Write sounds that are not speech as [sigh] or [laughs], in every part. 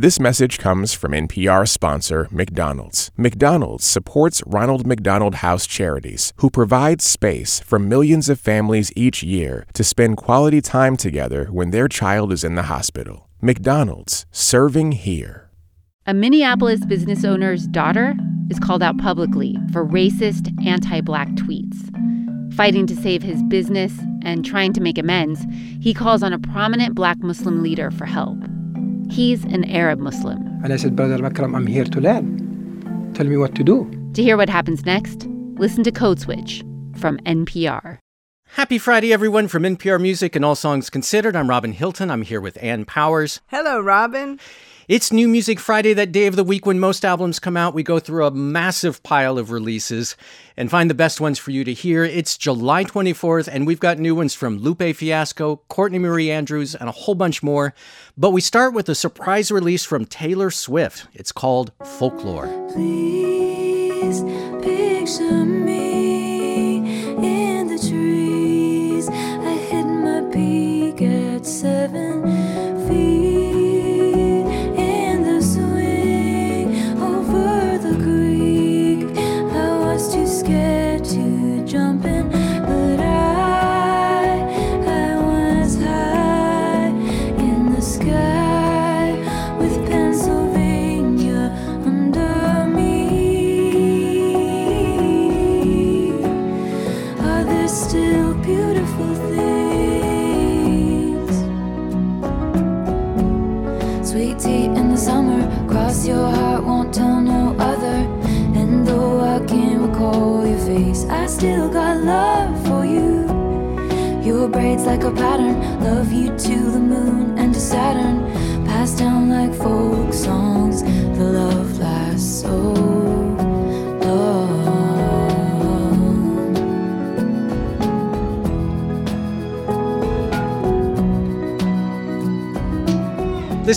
This message comes from NPR sponsor McDonald's. McDonald's supports Ronald McDonald House Charities, who provide space for millions of families each year to spend quality time together when their child is in the hospital. McDonald's, serving here. A Minneapolis business owner's daughter is called out publicly for racist, anti black tweets. Fighting to save his business and trying to make amends, he calls on a prominent black Muslim leader for help. He's an Arab Muslim. And I said, Brother Makram, I'm here to learn. Tell me what to do. To hear what happens next, listen to Code Switch from NPR. Happy Friday, everyone, from NPR Music and All Songs Considered. I'm Robin Hilton. I'm here with Ann Powers. Hello, Robin. It's New Music Friday, that day of the week when most albums come out. We go through a massive pile of releases and find the best ones for you to hear. It's July 24th, and we've got new ones from Lupe Fiasco, Courtney Marie Andrews, and a whole bunch more. But we start with a surprise release from Taylor Swift. It's called Folklore. Please picture me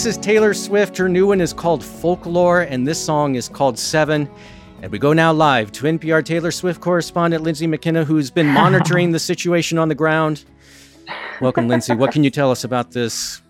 This is Taylor Swift. Her new one is called Folklore, and this song is called Seven. And we go now live to NPR Taylor Swift correspondent Lindsay McKenna, who's been [laughs] monitoring the situation on the ground. Welcome, Lindsay. What can you tell us about this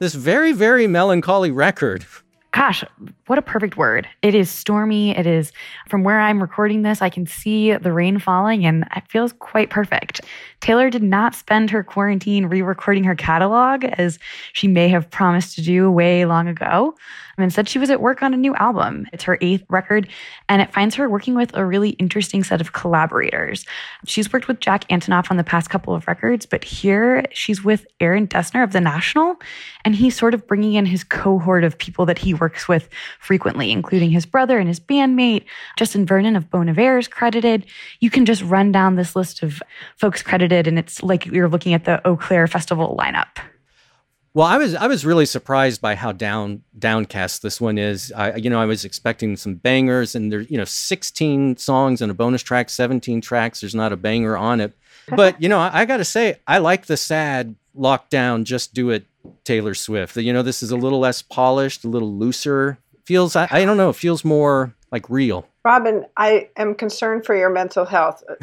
this very, very melancholy record? Gosh, what a perfect word. It is stormy. It is, from where I'm recording this, I can see the rain falling and it feels quite perfect. Taylor did not spend her quarantine re recording her catalog as she may have promised to do way long ago. Instead, she was at work on a new album. It's her eighth record, and it finds her working with a really interesting set of collaborators. She's worked with Jack Antonoff on the past couple of records, but here she's with Aaron Dessner of The National, and he's sort of bringing in his cohort of people that he works with frequently, including his brother and his bandmate. Justin Vernon of Bon Iver is credited. You can just run down this list of folks credited, and it's like you're looking at the Eaux Claires Festival lineup. Well, I was I was really surprised by how down downcast this one is. I you know I was expecting some bangers, and there's you know 16 songs and a bonus track, 17 tracks. There's not a banger on it, [laughs] but you know I, I got to say I like the sad lockdown, just do it Taylor Swift. You know this is a little less polished, a little looser. Feels I, I don't know. It feels more like real. Robin, I am concerned for your mental health. [laughs] [laughs]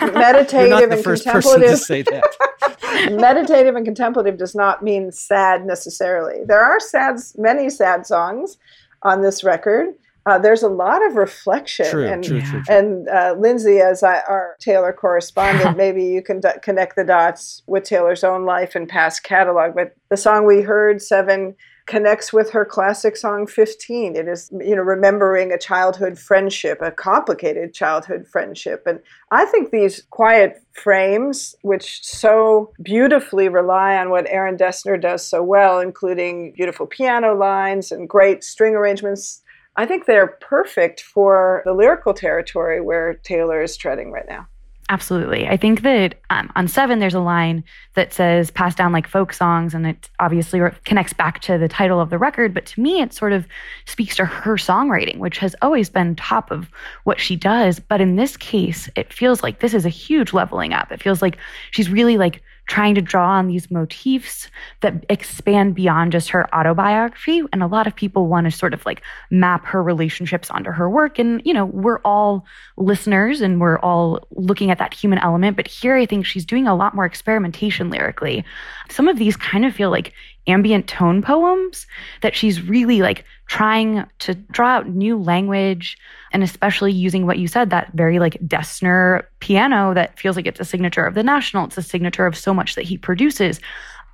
Meditative and first person to contemplative. say that. [laughs] meditative and contemplative does not mean sad necessarily. There are sad, many sad songs on this record. Uh, there's a lot of reflection. True, and true, true, true. and uh, Lindsay, as I, our Taylor correspondent, maybe you can d- connect the dots with Taylor's own life and past catalog. But the song we heard, Seven, connects with her classic song 15 it is you know remembering a childhood friendship a complicated childhood friendship. And i think these quiet frames which so beautifully rely on what aaron dessner does so well including beautiful piano lines and great string arrangements i think they're perfect for the lyrical territory where taylor is treading right now Absolutely. I think that um, on seven, there's a line that says passed down like folk songs, and it obviously connects back to the title of the record. But to me, it sort of speaks to her songwriting, which has always been top of what she does. But in this case, it feels like this is a huge leveling up. It feels like she's really like trying to draw on these motifs that expand beyond just her autobiography. And a lot of people want to sort of like map her relationships onto her work. And, you know, we're all listeners and we're all looking at that human element. But here I think she's doing a lot more experimentation lyrically. Some of these kind of feel like ambient tone poems that she's really like trying to draw out new language and especially using what you said that very like Dessner piano that feels like it's a signature of the National. It's a signature of so much that he produces.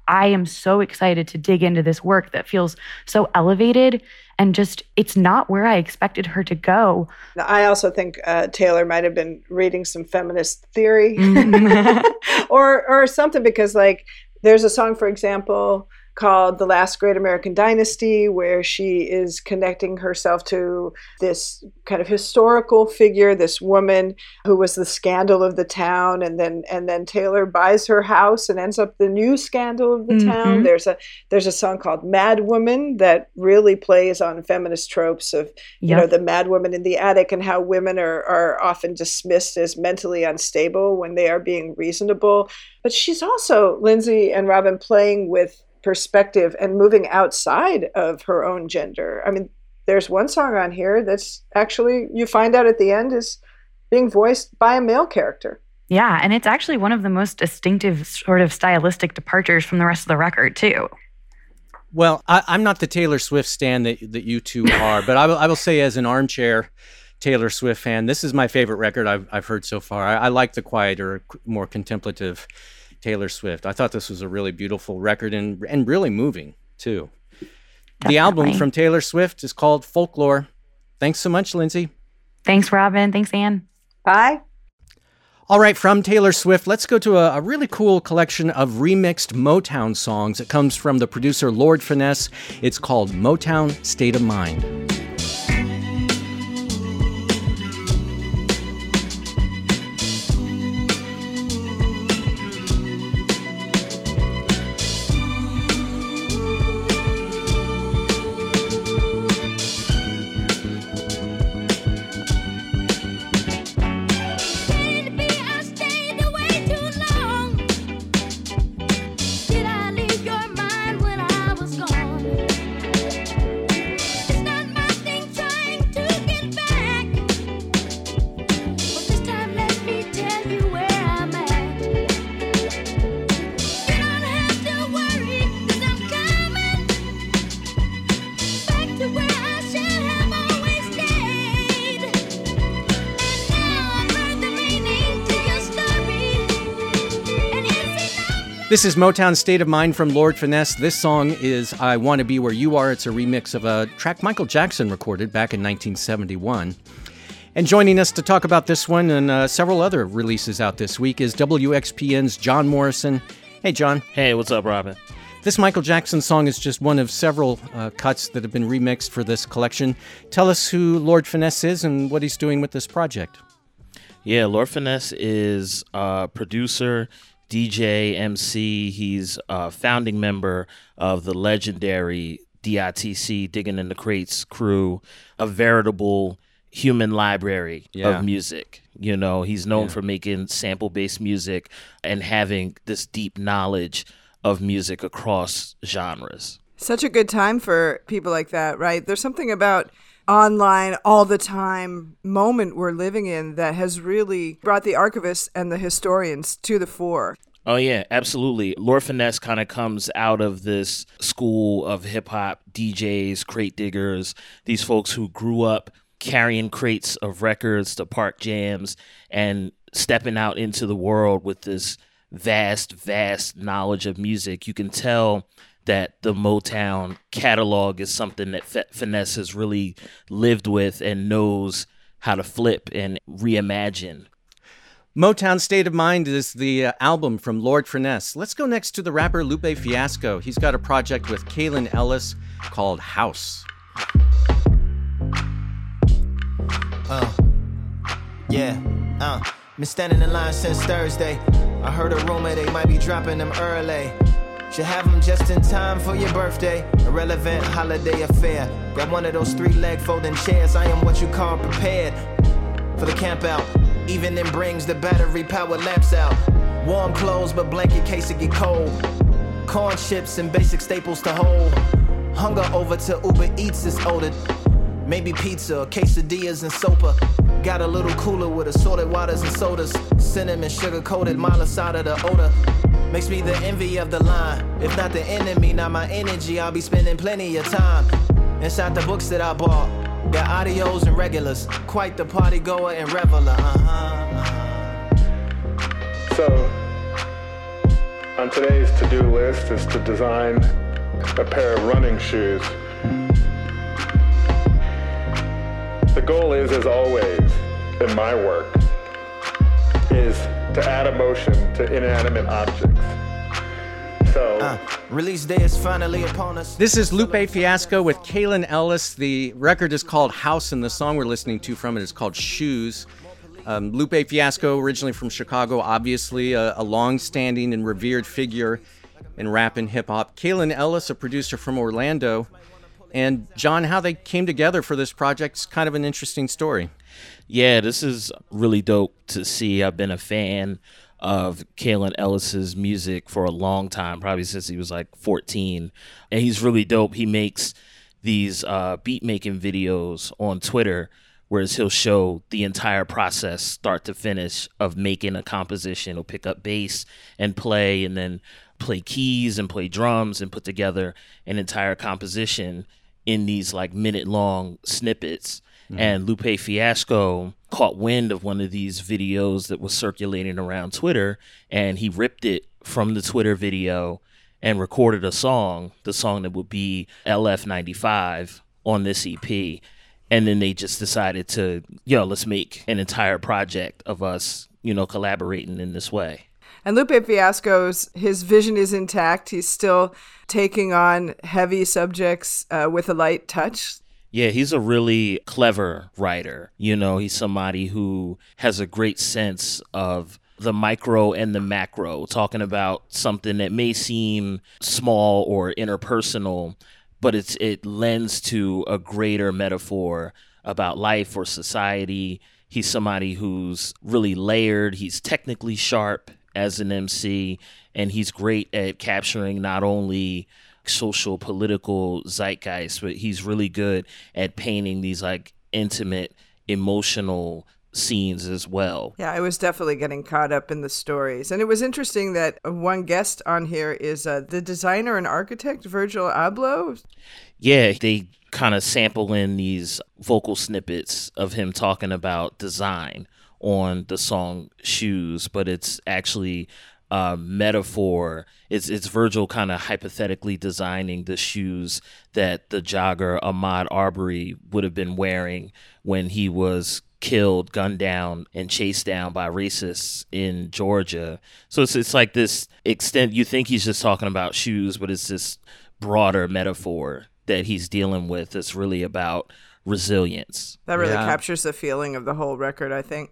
I am so excited to dig into this work that feels so elevated and just it's not where I expected her to go. I also think uh, Taylor might have been reading some feminist theory. [laughs] Or or something because like there's a song for example called The Last Great American Dynasty, where she is connecting herself to this kind of historical figure, this woman who was the scandal of the town, and then and then Taylor buys her house and ends up the new scandal of the mm-hmm. town. There's a there's a song called Mad Woman that really plays on feminist tropes of you know the mad woman in the attic and how women are are often dismissed as mentally unstable when they are being reasonable. But she's also Lindsay and Robin playing with perspective and moving outside of her own gender. I mean, there's one song on here that's actually, you find out at the end, is being voiced by a male character. Yeah, and it's actually one of the most distinctive sort of stylistic departures from the rest of the record, too. Well, I, am not the Taylor Swift stan that, that you two [laughs] are, but I will, I will say, as an armchair Taylor Swift fan, this is my favorite record I've, I've heard so far. I, I like the quieter, more contemplative Taylor Swift. I thought this was a really beautiful record and and really moving too. Definitely. The album from Taylor Swift is called Folklore. Thanks so much, Lindsay. Thanks, Robin. Thanks, Ann. Bye. All right, from Taylor Swift, let's go to a, a, really cool collection of remixed Motown songs. It comes from the producer Lord Finesse. It's called Motown State of Mind. This is Motown State of Mind from Lord Finesse. This song is I Want to Be Where You Are. It's a remix of a track Michael Jackson recorded back in 1971. And joining us to talk about this one and uh, several other releases out this week is WXPN's John Morrison. Hey, John. Hey, what's up, Robin? This Michael Jackson song is just one of several uh, cuts that have been remixed for this collection. Tell us who Lord Finesse is and what he's doing with this project. Yeah, Lord Finesse is a producer. DJ, MC. He's a founding member of the legendary DITC, Digging in the Crates crew, a veritable human library yeah. of music. You know, he's known yeah. for making sample based music and having this deep knowledge of music across genres. Such a good time for people like that, right? There's something about online all the time moment we're living in that has really brought the archivists and the historians to the fore. Oh yeah, absolutely. Lord Finesse kind of comes out of this school of hip hop DJs, crate diggers, these folks who grew up carrying crates of records to park jams and stepping out into the world with this vast, vast knowledge of music. You can tell that the Motown catalog is something that Finesse has really lived with and knows how to flip and reimagine. Motown State of Mind is the uh, album from Lord Finesse. Let's go next to the rapper Lupe Fiasco. He's got a project with Kaelin Ellis called House. Uh, yeah, uh, been standing in line since Thursday. I heard a rumor they might be dropping them early. Should have them just in time for your birthday. Irrelevant holiday affair. Got one of those three leg folding chairs. I am what you call prepared for the camp out. Even then brings the battery powered lamps out. Warm clothes, but blanket case it get cold. Corn chips and basic staples to hold. Hunger over to Uber Eats is ordered. Maybe pizza, quesadillas and sopa. Got a little cooler with assorted waters and sodas. Cinnamon sugar coated, mile aside of the odor. Makes me the envy of the line. If not the enemy, not my energy, I'll be spending plenty of time inside the books that I bought. Got audios and regulars, quite the party goer and reveler. Uh-huh. So, on today's to-do list is to design a pair of running shoes. The goal is, as always, in my work, is to add emotion to inanimate objects. So, Uh, release day is finally upon us. This is Lupe Fiasco with Kaelin Ellis. The record is called House, and the song we're listening to from it is called Shoes. Um, Lupe Fiasco, originally from Chicago, obviously a, a long-standing and revered figure in rap and hip hop. Kaelin Ellis, a producer from Orlando, and John, how they came together for this project is kind of an interesting story. Yeah, this is really dope to see. I've been a fan of Kaelin Ellis's music for a long time, probably since he was like 14. And he's really dope. He makes these uh, beat making videos on Twitter, whereas he'll show the entire process, start to finish, of making a composition. He'll pick up bass and play, and then play keys and play drums and put together an entire composition in these like minute long snippets. And Lupe Fiasco caught wind of one of these videos that was circulating around Twitter and he ripped it from the Twitter video and recorded a song, the song that would be LF95 on this EP. And then they just decided to, yo, let's make an entire project of us, you know, collaborating in this way. And Lupe Fiasco's his vision is intact. He's still taking on heavy subjects uh, with a light touch. Yeah, he's a really clever writer. You know, he's somebody who has a great sense of the micro and the macro, talking about something that may seem small or interpersonal, but it's it lends to a greater metaphor about life or society. He's somebody who's really layered, he's technically sharp as an MC, and he's great at capturing not only social political zeitgeist, but he's really good at painting these like intimate, emotional scenes as well. Yeah, I was definitely getting caught up in the stories. And it was interesting that one guest on here is uh, the designer and architect, Virgil Abloh. Yeah, they kind of sample in these vocal snippets of him talking about design on the song Shoes, but it's actually a metaphor. It's it's Virgil kind of hypothetically designing the shoes that the jogger Ahmaud Arbery would have been wearing when he was killed, gunned down, and chased down by racists in Georgia. So it's it's like this extent. You think he's just talking about shoes, but it's this broader metaphor that he's dealing with. That's really about resilience. That really Yeah. captures the feeling of the whole record, I think.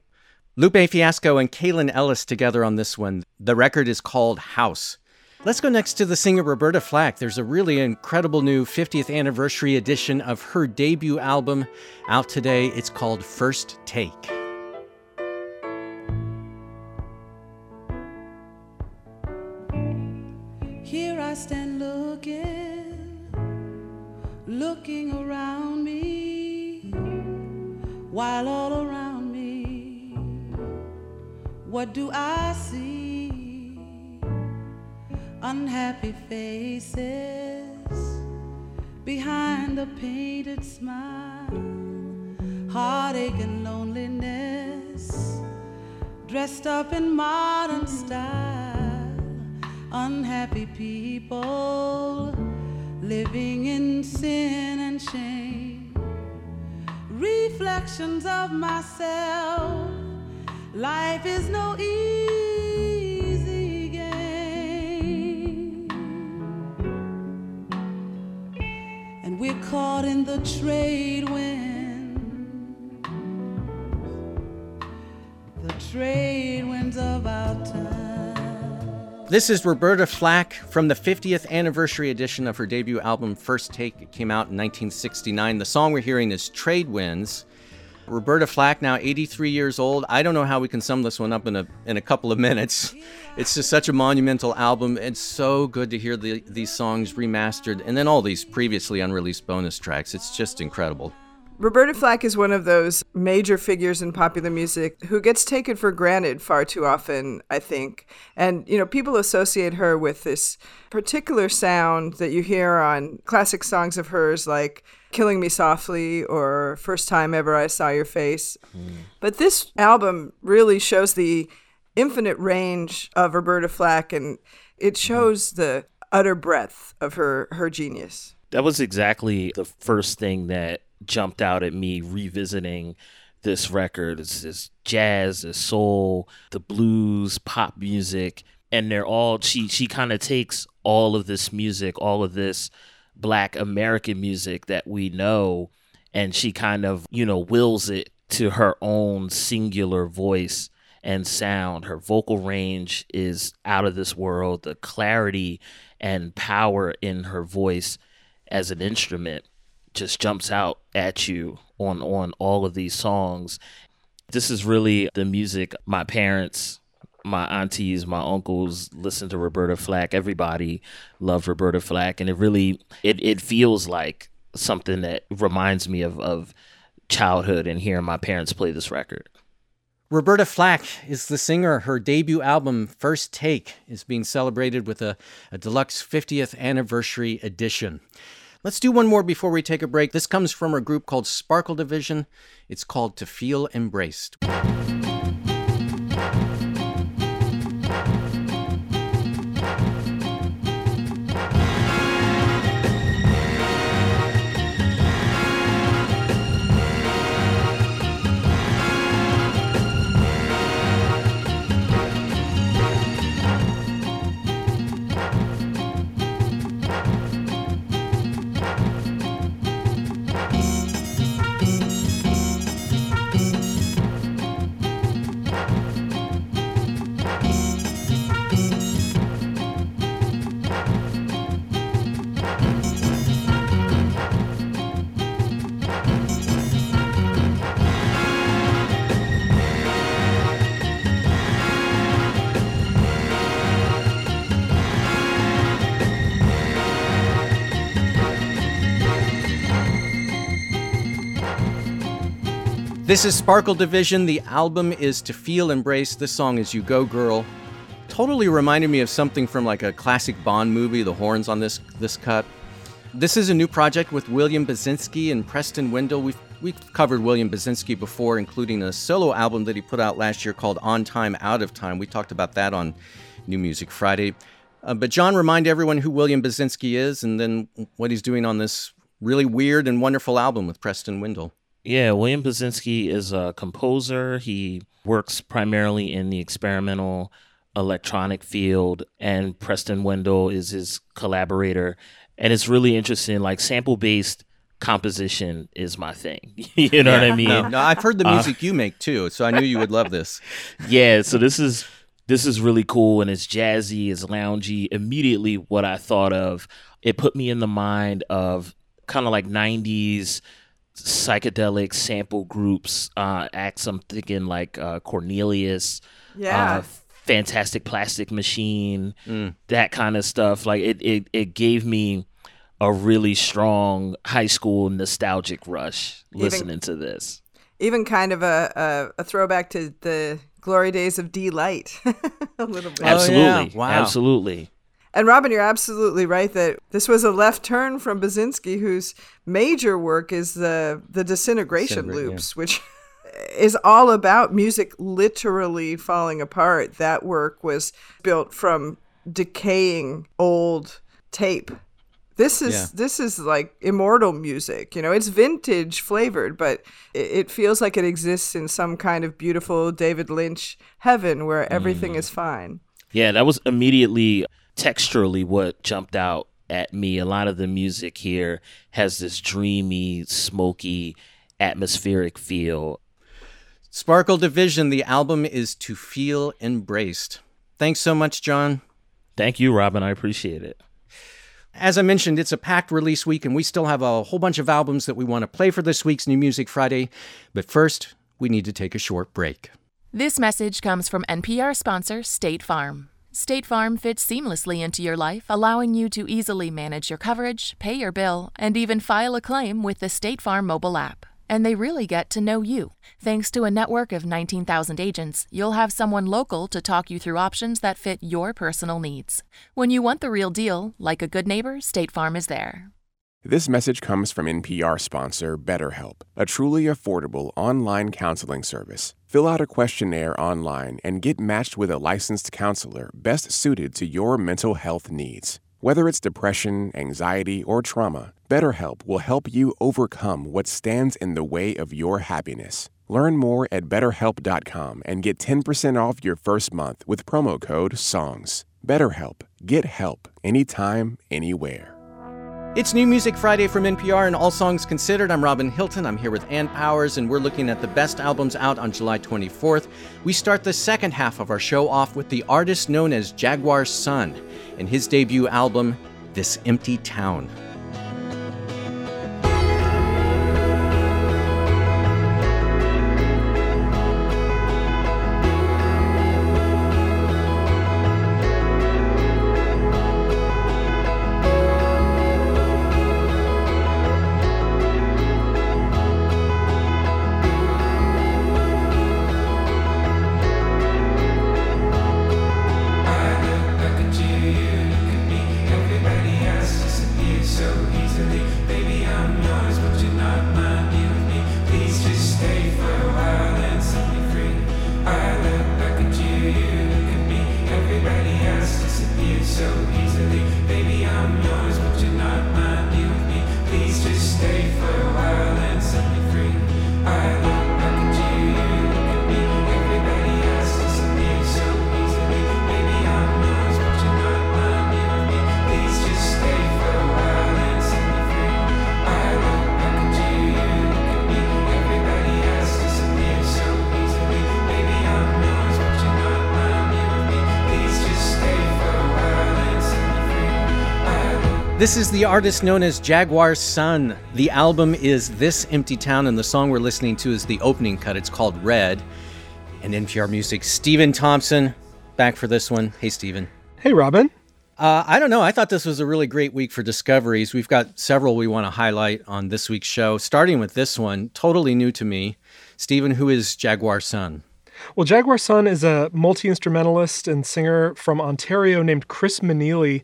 Lupe Fiasco and Kaelin Ellis together on this one. The record is called House. Let's go next to the singer Roberta Flack. There's a really incredible new 50th anniversary edition of her debut album out today. It's called First Take. Here I stand looking, looking around me, while all around what do I see? Unhappy faces behind a painted smile, heartache and loneliness, dressed up in modern style unhappy people living in sin and shame. Reflections of myself, life is no easy game. And we're caught in the trade wind, the trade winds of our time. This is Roberta Flack from the 50th anniversary edition of her debut album First Take. It came out in 1969. The song we're hearing is Trade Winds. Roberta Flack, now 83 years old. I don't know how we can sum this one up in a in a couple of minutes. It's just such a monumental album. It's so good to hear the, these songs remastered, and then all these previously unreleased bonus tracks. It's just incredible. Roberta Flack is one of those major figures in popular music who gets taken for granted far too often, I think. And, you know, people associate her with this particular sound that you hear on classic songs of hers like Killing Me Softly or First Time Ever I Saw Your Face. Hmm. But this album really shows the infinite range of Roberta Flack and it hmm. shows the utter breadth of her, her genius. That was exactly the first thing that jumped out at me revisiting this record. It's this jazz, the soul, the blues, pop music, and they're all she she kind of takes all of this music, all of this black American music that we know, and she kind of, you know, wills it to her own singular voice and sound. Her vocal range is out of this world. The clarity and power in her voice as an instrument just jumps out at you on on all of these songs. This is really the music my parents, my aunties, my uncles listen to Roberta Flack. Everybody loved Roberta Flack and it really it it feels like something that reminds me of of childhood and hearing my parents play this record. Roberta Flack is the singer. Her debut album, First Take, is being celebrated with a, a deluxe 50th anniversary edition. Let's do one more before we take a break. This comes from a group called Sparkle Division. It's called To Feel Embraced. This is Sparkle Division. The album is To Feel Embrace. This song is You Go Girl. Totally reminded me of something from like a classic Bond movie, the horns on this this cut. This is a new project with William Basinski and Preston Wendell. We've we've covered William Basinski before, including a solo album that he put out last year called On Time Out of Time. We talked about that on New Music Friday. Uh, but John, remind everyone who William Basinski is and then what he's doing on this really weird and wonderful album with Preston Wendell. Yeah, William Basinski is a composer. He works primarily in the experimental electronic field, and Preston Wendell is his collaborator. And it's really interesting, like sample based composition is my thing. [laughs] you know what I mean? No, no, I've heard the music uh, you make too, so I knew you would love this. [laughs] Yeah, so this is this is really cool and it's jazzy, it's loungy. Immediately what I thought of, it put me in the mind of kind of like 90s psychedelic sample groups uh acts i'm thinking like uh cornelius yeah uh, fantastic plastic machine mm. that kind of stuff like it, it it gave me a really strong high school nostalgic rush listening even, to this even kind of a, a, a throwback to the glory days of Deee-Lite [laughs] a little bit absolutely oh, yeah. wow. absolutely and Robin, you're absolutely right that this was a left turn from Basinski, whose major work is the the disintegration loops, yeah. which [laughs] is all about music literally falling apart. That work was built from decaying old tape. This is yeah. this is like immortal music. You know, it's vintage flavored, but it, it, feels like it exists in some kind of beautiful David Lynch heaven where everything mm. is fine. Yeah, that was immediately texturally what jumped out at me. A lot of the music here has this dreamy, smoky, atmospheric feel. Sparkle Division, the album is To Feel Embraced. Thanks so much, John. Thank you, Robin. I appreciate it. As I mentioned, it's a packed release week, and we still have a whole bunch of albums that we want to play for this week's New Music Friday. But first, we need to take a short break. This message comes from NPR sponsor State Farm. State Farm fits seamlessly into your life, allowing you to easily manage your coverage, pay your bill, and even file a claim with the State Farm mobile app. and they really get to know you. Thanks to a network of 19,000 agents, you'll have someone local to talk you through options that fit your personal needs. When you want the real deal, like a good neighbor, State Farm is there. This message comes from NPR sponsor BetterHelp, a truly affordable online counseling service. Fill out a questionnaire online and get matched with a licensed counselor best suited to your mental health needs. Whether it's depression, anxiety, or trauma, BetterHelp will help you overcome what stands in the way of your happiness. Learn more at betterhelp.com and get 10% off your first month with promo code SONGS. BetterHelp. Get help anytime, anywhere. It's New Music Friday from NPR and All Songs Considered. I'm Robin Hilton. I'm here with Ann Powers, and we're looking at the best albums out on July 24th. We start the second half of our show off with the artist known as Jaguar Sun and his debut album, This Empty Town. This is the artist known as Jaguar Sun. The album is This Empty Town, and the song we're listening to is the opening cut. It's called Red. And NPR Music, Stephen Thompson, back for this one. Hey, Stephen. Hey, Robin. Uh, I don't know. I thought this was a really great week for discoveries. We've got several we want to highlight on this week's show, starting with this one, totally new to me. Stephen, who is Jaguar Sun? Well, Jaguar Sun is a multi instrumentalist and singer from Ontario named Chris Minelli.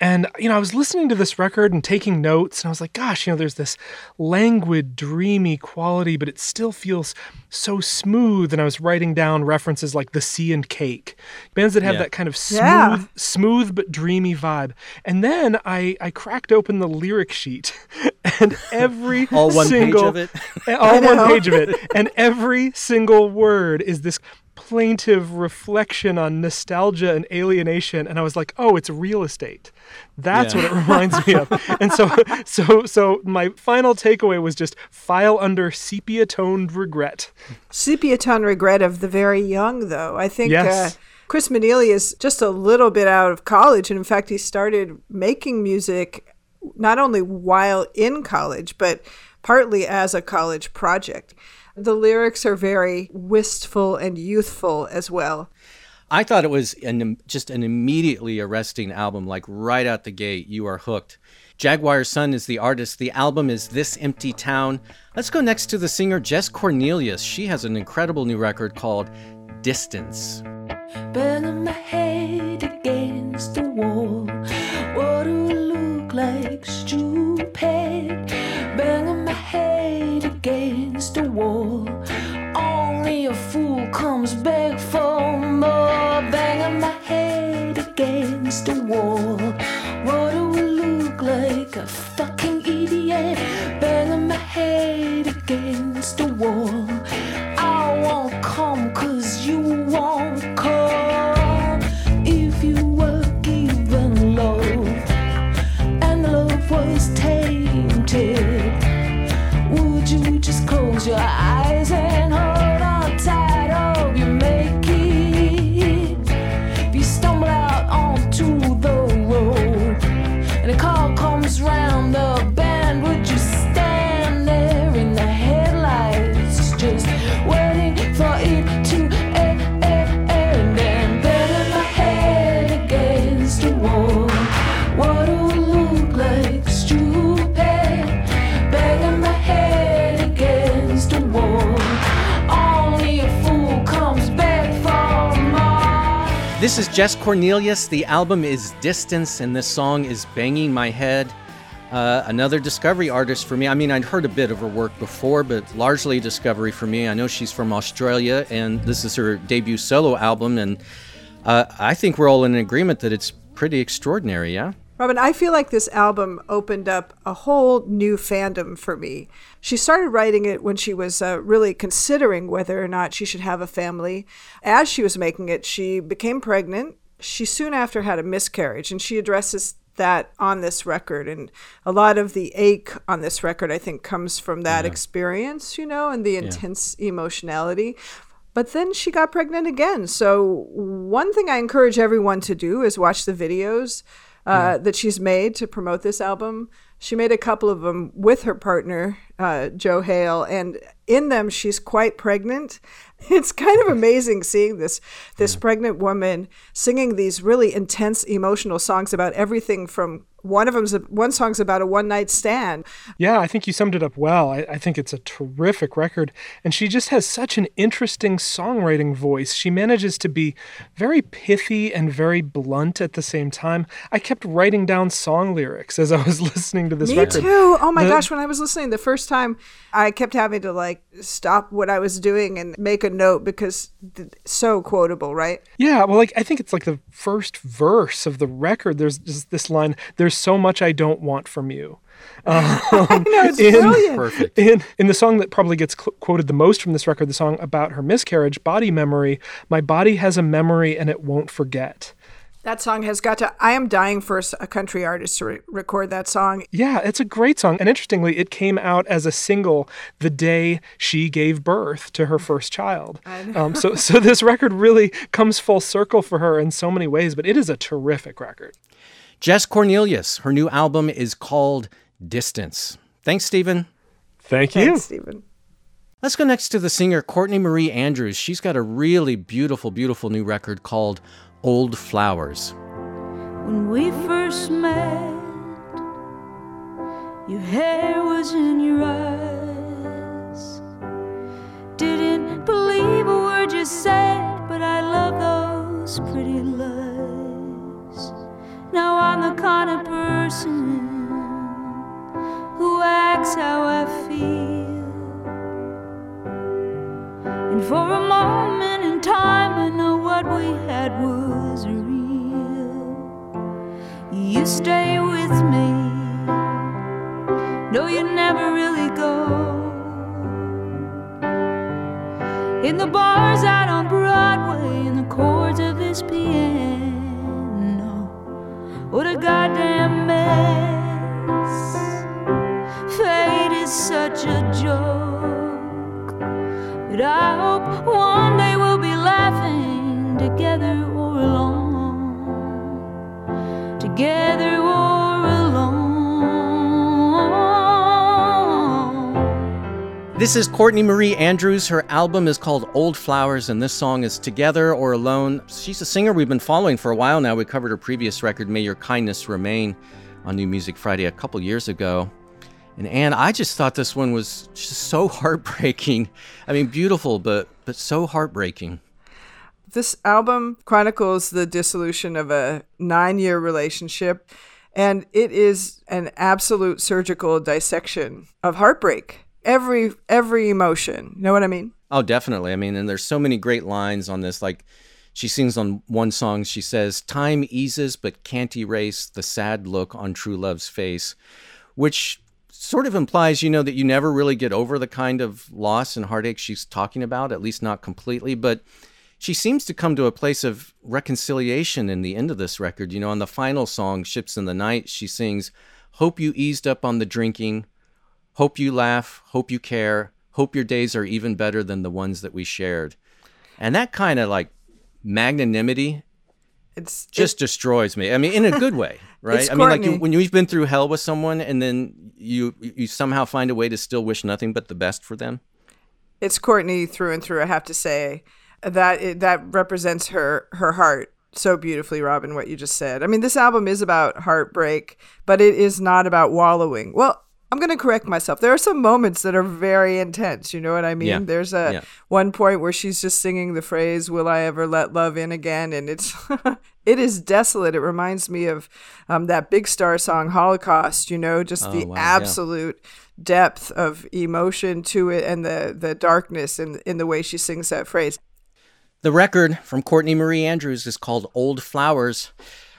And, you know, I was listening to this record and taking notes, and I was like, gosh, you know, there's this languid, dreamy quality, but it still feels so smooth. And I was writing down references like The Sea and Cake, bands that have yeah. that kind of smooth, yeah. smooth but dreamy vibe. And then I, I cracked open the lyric sheet, [laughs] and every all one single, page of it, [laughs] all one page of it, and every single word is this plaintive reflection on nostalgia and alienation and I was like, "Oh, it's real estate." That's yeah. what it reminds me of. [laughs] And so so so my final takeaway was just file under sepia toned regret. Sepia toned regret of the very young though. I think yes. uh, Chris Minelli is just a little bit out of college and in fact he started making music not only while in college but partly as a college project. The lyrics are very wistful and youthful as well. I thought it was an, just an immediately arresting album, like right out the gate. You are hooked. Jaguar Sun is the artist. The album is This Empty Town. Let's go next to the singer Jess Cornelius. She has an incredible new record called Distance. Banging my head against the wall. Against the wall. Only a fool comes back for more. Banging my head against the wall. What do I look like? A fucking idiot. Banging my head against the wall. I won't come cause you won't your eyes This is Jess Cornelius. The album is Distance, and this song is Banging My Head. Uh, another discovery artist for me. I mean, I'd heard a bit of her work before, but largely discovery for me. I know she's from Australia, and this is her debut solo album, and uh, I think we're all in agreement that it's pretty extraordinary, yeah? Robin, I feel like this album opened up a whole new fandom for me. She started writing it when she was uh, really considering whether or not she should have a family. As she was making it, she became pregnant. She soon after had a miscarriage, and she addresses that on this record. And a lot of the ache on this record, I think, comes from that yeah. experience, you know, and the intense yeah. emotionality. But then she got pregnant again. So, one thing I encourage everyone to do is watch the videos uh, that she's made to promote this album. She made a couple of them with her partner, uh, Joe Hale, and in them she's quite pregnant. [laughs] It's kind of amazing seeing this this yeah. pregnant woman singing these really intense emotional songs about everything from one of them's a, one song's about a one night stand. Yeah, I think you summed it up well. I, I, think it's a terrific record, and she just has such an interesting songwriting voice. She manages to be very pithy and very blunt at the same time. I kept writing down song lyrics as I was [laughs] listening to this Me record. Me too. Oh my the, gosh, when I was listening the first time, I kept having to like stop what I was doing and make a note because so quotable, right? Yeah, well, like I think it's like the first verse of the record. There's just this line. There's so much I don't want from you. [laughs] Um, I know, it's in, brilliant. Perfect. In, in the song that probably gets cl- quoted the most from this record, the song about her miscarriage, Body Memory, my body has a memory and it won't forget. That song has got to. I am dying for a country artist to re- record that song. Yeah, it's a great song. And interestingly, it came out as a single the day she gave birth to her first child. Um, so, so this record really comes full circle for her in so many ways, but it is a terrific record. Jess Cornelius, her new album is called Distance. Thanks, Stephen. Thank you. Thanks, Stephen. Let's go next to the singer Courtney Marie Andrews. She's got a really beautiful, beautiful new record called Old Flowers. When we first met, your hair was in your eyes. Didn't believe a word you said, but I love those pretty lies. Now I'm the kind of person who acts how I feel. And for a we had was real. You stay with me, no, you never really go. In the bars out on Broadway, in the chords of this piano, what a goddamn mess. Fate is such a joke, but I hope one day together or alone. Together or alone. This is Courtney Marie Andrews. Her album is called Old Flowers, and this song is Together or Alone. She's a singer we've been following for a while now. We covered her previous record, May Your Kindness Remain, on New Music Friday a couple years ago. And Ann, I just thought this one was just so [laughs] heartbreaking. I mean, beautiful, but but so heartbreaking. This album chronicles the dissolution of a nine-year relationship, and it is an absolute surgical dissection of heartbreak. Every every emotion. You know what I mean? Oh, definitely. I mean, and there's so many great lines on this. Like, she sings on one song. She says, "Time eases, but can't erase the sad look on true love's face," which sort of implies, you know, that you never really get over the kind of loss and heartache she's talking about, at least not completely. But she seems to come to a place of reconciliation in the end of this record. You know, on the final song, Ships in the Night, she sings, Hope you eased up on the drinking. Hope you laugh. Hope you care. Hope your days are even better than the ones that we shared. And that kind of like magnanimity it's just it, destroys me. I mean, in a good way, [laughs] right? I mean, like you, when you've been through hell with someone, and then you you somehow find a way to still wish nothing but the best for them. It's Courtney through and through. I have to say that it, that represents her her heart so beautifully, Robin. What you just said. I mean, this album is about heartbreak, but it is not about wallowing. Well, I'm going to correct myself. There are some moments that are very intense. You know what I mean? Yeah. There's a Yeah. one point where she's just singing the phrase "Will I ever let love in again?" and it's [laughs] it is desolate. It reminds me of um, that Big Star song "Holocaust." You know, just Oh, the wow, yeah. absolute depth of emotion to it and the the darkness in in the way she sings that phrase. The record from Courtney Marie Andrews is called Old Flowers.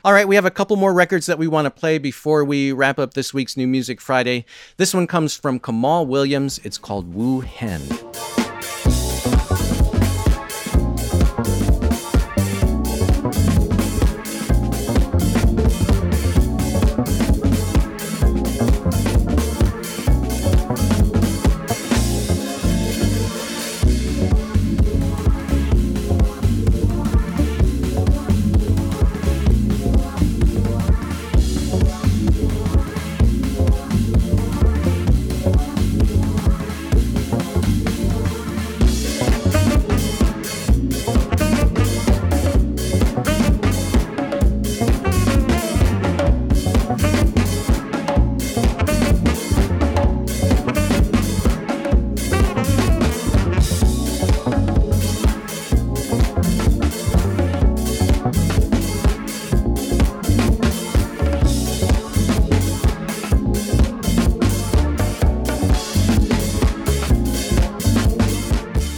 All right, we have a couple more records that we want to play before we wrap up this week's New Music Friday. This one comes from Kamaal Williams. It's called Wu Hen.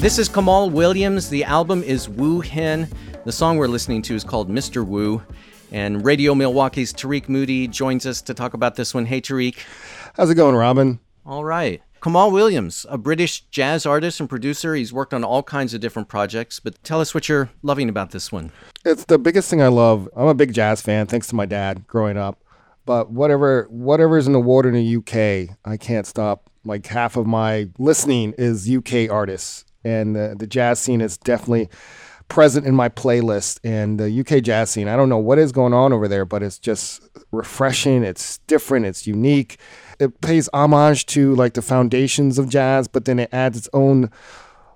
This is Kamaal Williams. The album is Wu Hen. The song we're listening to is called Mr. Wu. And Radio Milwaukee's Tarik Moody joins us to talk about this one. Hey, Tarik. How's it going, Robin? All right. Kamaal Williams, a British jazz artist and producer. He's worked on all kinds of different projects, but tell us what you're loving about this one. It's the biggest thing I love. I'm a big jazz fan, thanks to my dad growing up. But whatever whatever's in the water in the UK, I can't stop. Like half of my listening is UK artists, and the, the jazz scene is definitely present in my playlist. And the UK jazz scene, I don't know what is going on over there, but it's just refreshing. It's different. It's unique. It pays homage to like the foundations of jazz, but then it adds its own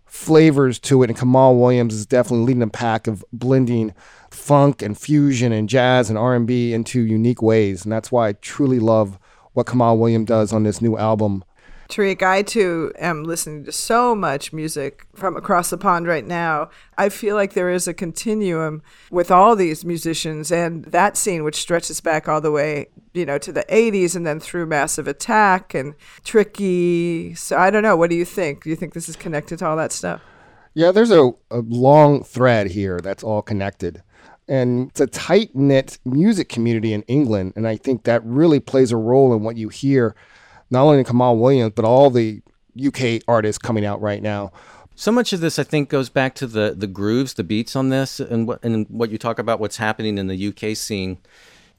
flavors to it. And Kamaal Williams is definitely leading the pack of blending funk and fusion and jazz and R&B into unique ways. And that's why I truly love what Kamaal Williams does on this new album. Tarik, I too am listening to so much music from across the pond right now. I feel like there is a continuum with all these musicians and that scene, which stretches back all the way, you know, to the 80s and then through Massive Attack and Tricky. So I don't know. What do you think? Do you think this is connected to all that stuff? Yeah, there's a, a long thread here that's all connected. And it's a tight knit music community in England. And I think that really plays a role in what you hear, not only Kamaal Williams, but all the UK artists coming out right now. So much of this, I think, goes back to the the grooves, the beats on this, and what and what you talk about what's happening in the UK scene.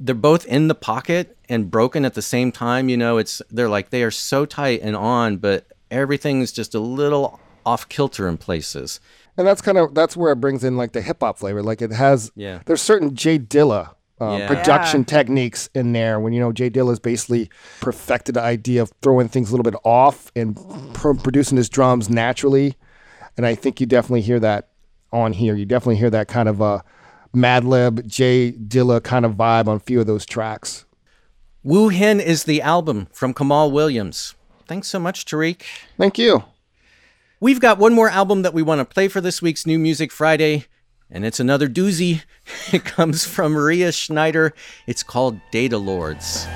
They're both in the pocket and broken at the same time. You know, it's they're like they are so tight and on, but everything's just a little off kilter in places. And that's kind of that's where it brings in like the hip hop flavor. Like it has Yeah. there's certain Jay Dilla uh, Yeah. production Yeah. techniques in there when you know Jay Dilla's basically perfected the idea of throwing things a little bit off and pr- producing his drums naturally. And I think you definitely hear that on here. You definitely hear that kind of uh, Madlib, Jay Dilla kind of vibe on a few of those tracks. Wu Hen is the album from Kamaal Williams. Thanks so much, Tarik. Thank you. We've got one more album that we want to play for this week's New Music Friday, and it's another doozy. [laughs] It comes from Maria Schneider. It's called Data Lords.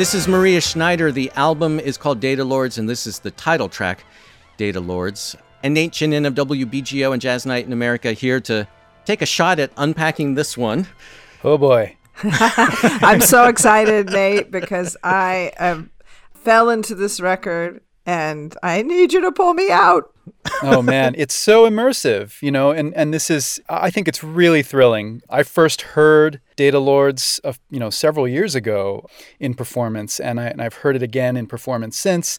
This is Maria Schneider. The album is called Data Lords, and this is the title track. Data Lords. And Nate Chinen of WBGO and Jazz Night in America here to take a shot at unpacking this one. Oh boy. [laughs] I'm so excited, Nate, because I um, fell into this record and I need you to pull me out. oh man, it's so immersive, you know, and and this is I think it's really thrilling. I first heard Data Lords, of, you know, several years ago in performance, and I and I've heard it again in performance since.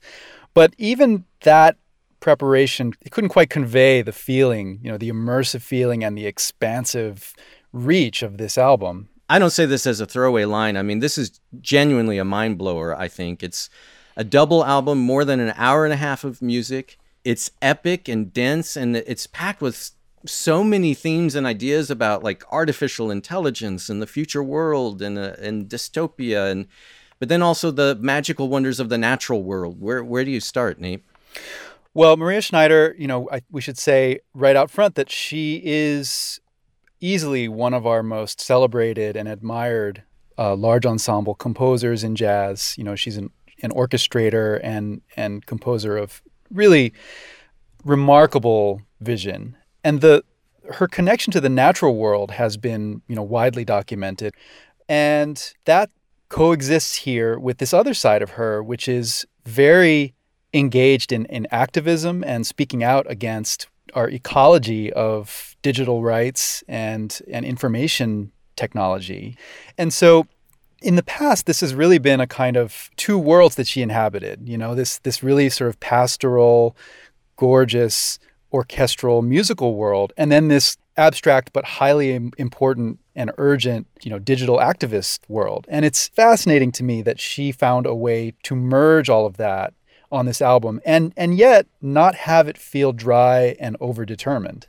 But even that preparation, it couldn't quite convey the feeling, you know, the immersive feeling and the expansive reach of this album. I don't say this as a throwaway line. I mean, this is genuinely a mind blower. I think it's a double album, more than an hour and a half of music. It's epic and dense, and it's packed with so many themes and ideas about like artificial intelligence and the future world and uh, and dystopia and but then also the magical wonders of the natural world. Where where do you start, Nate? Well, Maria Schneider, you know, I, we should say right out front that she is easily one of our most celebrated and admired uh, large ensemble composers in jazz. You know, she's an, an orchestrator and and composer of really remarkable vision. And the her connection to the natural world has been, you know, widely documented. And that coexists here with this other side of her, which is very engaged in, in activism and speaking out against our ecology of digital rights and, and information technology. And so in the past, this has really been a kind of two worlds that she inhabited. You know, this this really sort of pastoral, gorgeous, orchestral, musical world, and then this abstract but highly important and urgent, you know, digital activist world. And it's fascinating to me that she found a way to merge all of that on this album and and yet not have it feel dry and overdetermined.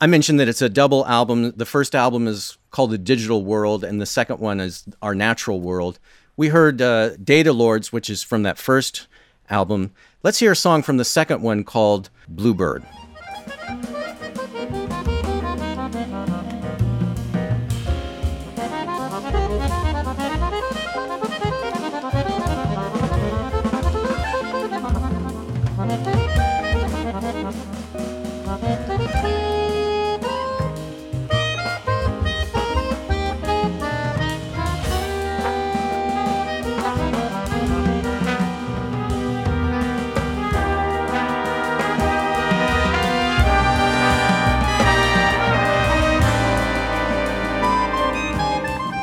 I mentioned that it's a double album. The first album is called The Digital World, and the second one is Our Natural World. We heard uh, Data Lords, which is from that first album. Let's hear a song from the second one called Bluebird.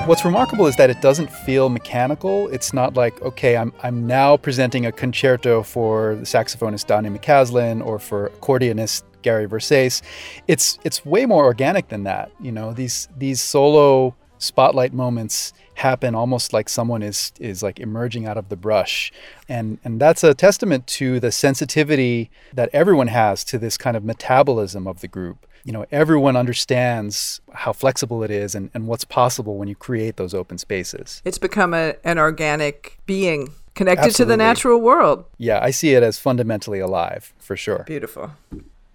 What's remarkable is that it doesn't feel mechanical. It's not like, okay, I'm, I'm now presenting a concerto for the saxophonist Donny McCaslin or for accordionist Gary Versace. It's it's way more organic than that. You know, these these solo spotlight moments happen almost like someone is is like emerging out of the brush and and that's a testament to the sensitivity that everyone has to this kind of metabolism of the group you know everyone understands how flexible it is and, and what's possible when you create those open spaces it's become a, an organic being connected Absolutely. to the natural world yeah i see it as fundamentally alive for sure beautiful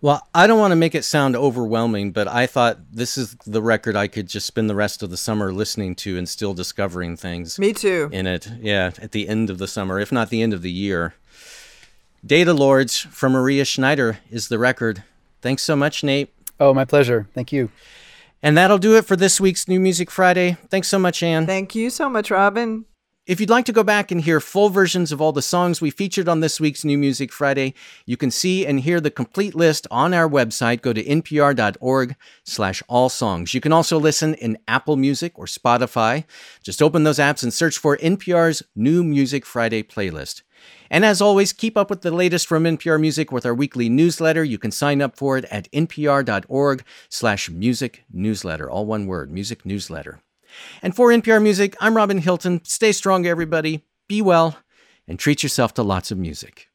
well, I don't want to make it sound overwhelming, but I thought this is the record I could just spend the rest of the summer listening to and still discovering things. Me too. In it. Yeah, at the end of the summer, if not the end of the year. Data Lords from Maria Schneider is the record. Thanks so much, Nate. Oh, my pleasure. Thank you. And that'll do it for this week's New Music Friday. Thanks so much, Ann. Thank you so much, Robin. If you'd like to go back and hear full versions of all the songs we featured on this week's New Music Friday, you can see and hear the complete list on our website. Go to npr.org slash all songs. You can also listen in Apple Music or Spotify. Just open those apps and search for NPR's New Music Friday playlist. And as always, keep up with the latest from NPR Music with our weekly newsletter. You can sign up for it at npr.org slash music newsletter. All one word, music newsletter. And for NPR Music, I'm Robin Hilton. Stay strong, everybody. Be well and treat yourself to lots of music.